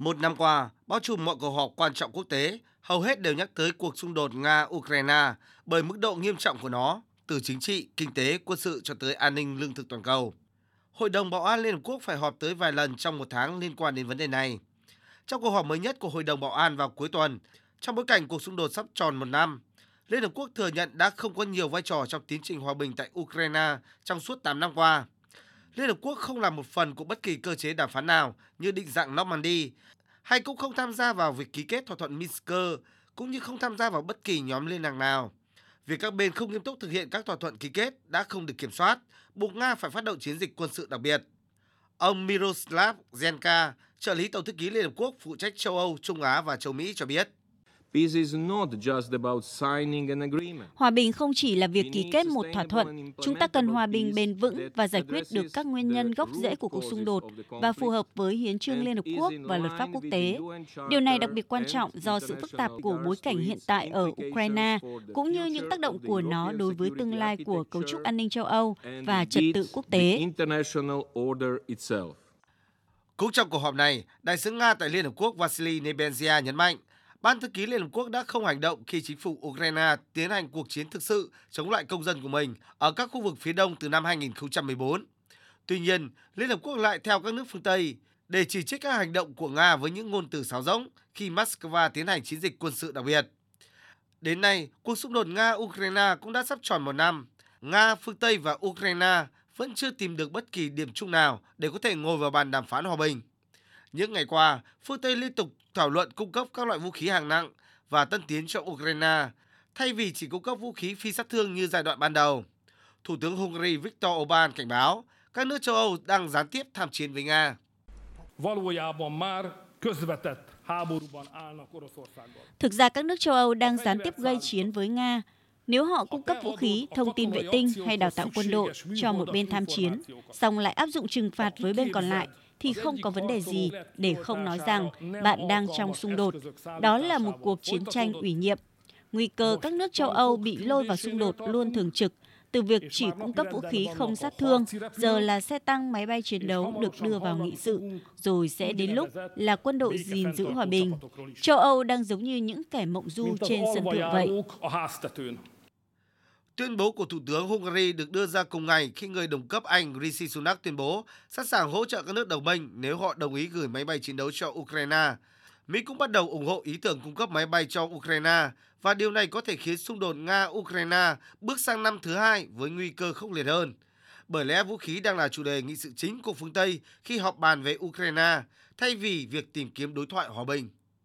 Một năm qua, bao trùm mọi cuộc họp quan trọng quốc tế, hầu hết đều nhắc tới cuộc xung đột Nga-Ukraine bởi mức độ nghiêm trọng của nó, từ chính trị, kinh tế, quân sự cho tới an ninh lương thực toàn cầu. Hội đồng Bảo an Liên Hợp Quốc phải họp tới vài lần trong một tháng liên quan đến vấn đề này. Trong cuộc họp mới nhất của Hội đồng Bảo an vào cuối tuần, trong bối cảnh cuộc xung đột sắp tròn một năm, Liên Hợp Quốc thừa nhận đã không có nhiều vai trò trong tiến trình hòa bình tại Ukraine trong suốt 8 năm qua. Liên Hợp Quốc không là một phần của bất kỳ cơ chế đàm phán nào như định dạng Normandy, hay cũng không tham gia vào việc ký kết thỏa thuận Minsk, cũng như không tham gia vào bất kỳ nhóm liên lạc nào. Việc các bên không nghiêm túc thực hiện các thỏa thuận ký kết đã không được kiểm soát, buộc Nga phải phát động chiến dịch quân sự đặc biệt. Ông Miroslav Zenka, trợ lý Tổng thư ký Liên Hợp Quốc phụ trách châu Âu, Trung Á và châu Mỹ cho biết. Hòa bình không chỉ là việc ký kết một thỏa thuận, chúng ta cần hòa bình bền vững và giải quyết được các nguyên nhân gốc rễ của cuộc xung đột và phù hợp với hiến trương Liên Hợp Quốc và luật pháp quốc tế. Điều này đặc biệt quan trọng do sự phức tạp của bối cảnh hiện tại ở Ukraine, cũng như những tác động của nó đối với tương lai của cấu trúc an ninh châu Âu và trật tự quốc tế. Cũng trong cuộc họp này, Đại sứ Nga tại Liên Hợp Quốc Vasily Nebenzia nhấn mạnh Ban thư ký Liên Hợp Quốc đã không hành động khi chính phủ Ukraine tiến hành cuộc chiến thực sự chống lại công dân của mình ở các khu vực phía đông từ năm 2014. Tuy nhiên, Liên Hợp Quốc lại theo các nước phương Tây để chỉ trích các hành động của Nga với những ngôn từ sáo rỗng khi Moscow tiến hành chiến dịch quân sự đặc biệt. Đến nay, cuộc xung đột Nga-Ukraine cũng đã sắp tròn một năm. Nga, phương Tây và Ukraine vẫn chưa tìm được bất kỳ điểm chung nào để có thể ngồi vào bàn đàm phán hòa bình. Những ngày qua, phương Tây liên tục thảo luận cung cấp các loại vũ khí hạng nặng và tân tiến cho Ukraine, thay vì chỉ cung cấp vũ khí phi sát thương như giai đoạn ban đầu. Thủ tướng Hungary Viktor Orbán cảnh báo các nước châu Âu đang gián tiếp tham chiến với Nga. Thực ra các nước châu Âu đang gián tiếp gây chiến với Nga. Nếu họ cung cấp vũ khí, thông tin vệ tinh hay đào tạo quân đội cho một bên tham chiến, xong lại áp dụng trừng phạt với bên còn lại, thì không có vấn đề gì để không nói rằng bạn đang trong xung đột. Đó là một cuộc chiến tranh ủy nhiệm. Nguy cơ các nước châu Âu bị lôi vào xung đột luôn thường trực, từ việc chỉ cung cấp vũ khí không sát thương, giờ là xe tăng máy bay chiến đấu được đưa vào nghị sự, rồi sẽ đến lúc là quân đội gìn giữ hòa bình. Châu Âu đang giống như những kẻ mộng du trên sân thượng vậy. Tuyên bố của Thủ tướng Hungary được đưa ra cùng ngày khi người đồng cấp Anh Rishi Sunak tuyên bố sẵn sàng hỗ trợ các nước đồng minh nếu họ đồng ý gửi máy bay chiến đấu cho Ukraine. Mỹ cũng bắt đầu ủng hộ ý tưởng cung cấp máy bay cho Ukraine và điều này có thể khiến xung đột Nga-Ukraine bước sang năm thứ hai với nguy cơ khốc liệt hơn. Bởi lẽ vũ khí đang là chủ đề nghị sự chính của phương Tây khi họp bàn về Ukraine, thay vì việc tìm kiếm đối thoại hòa bình.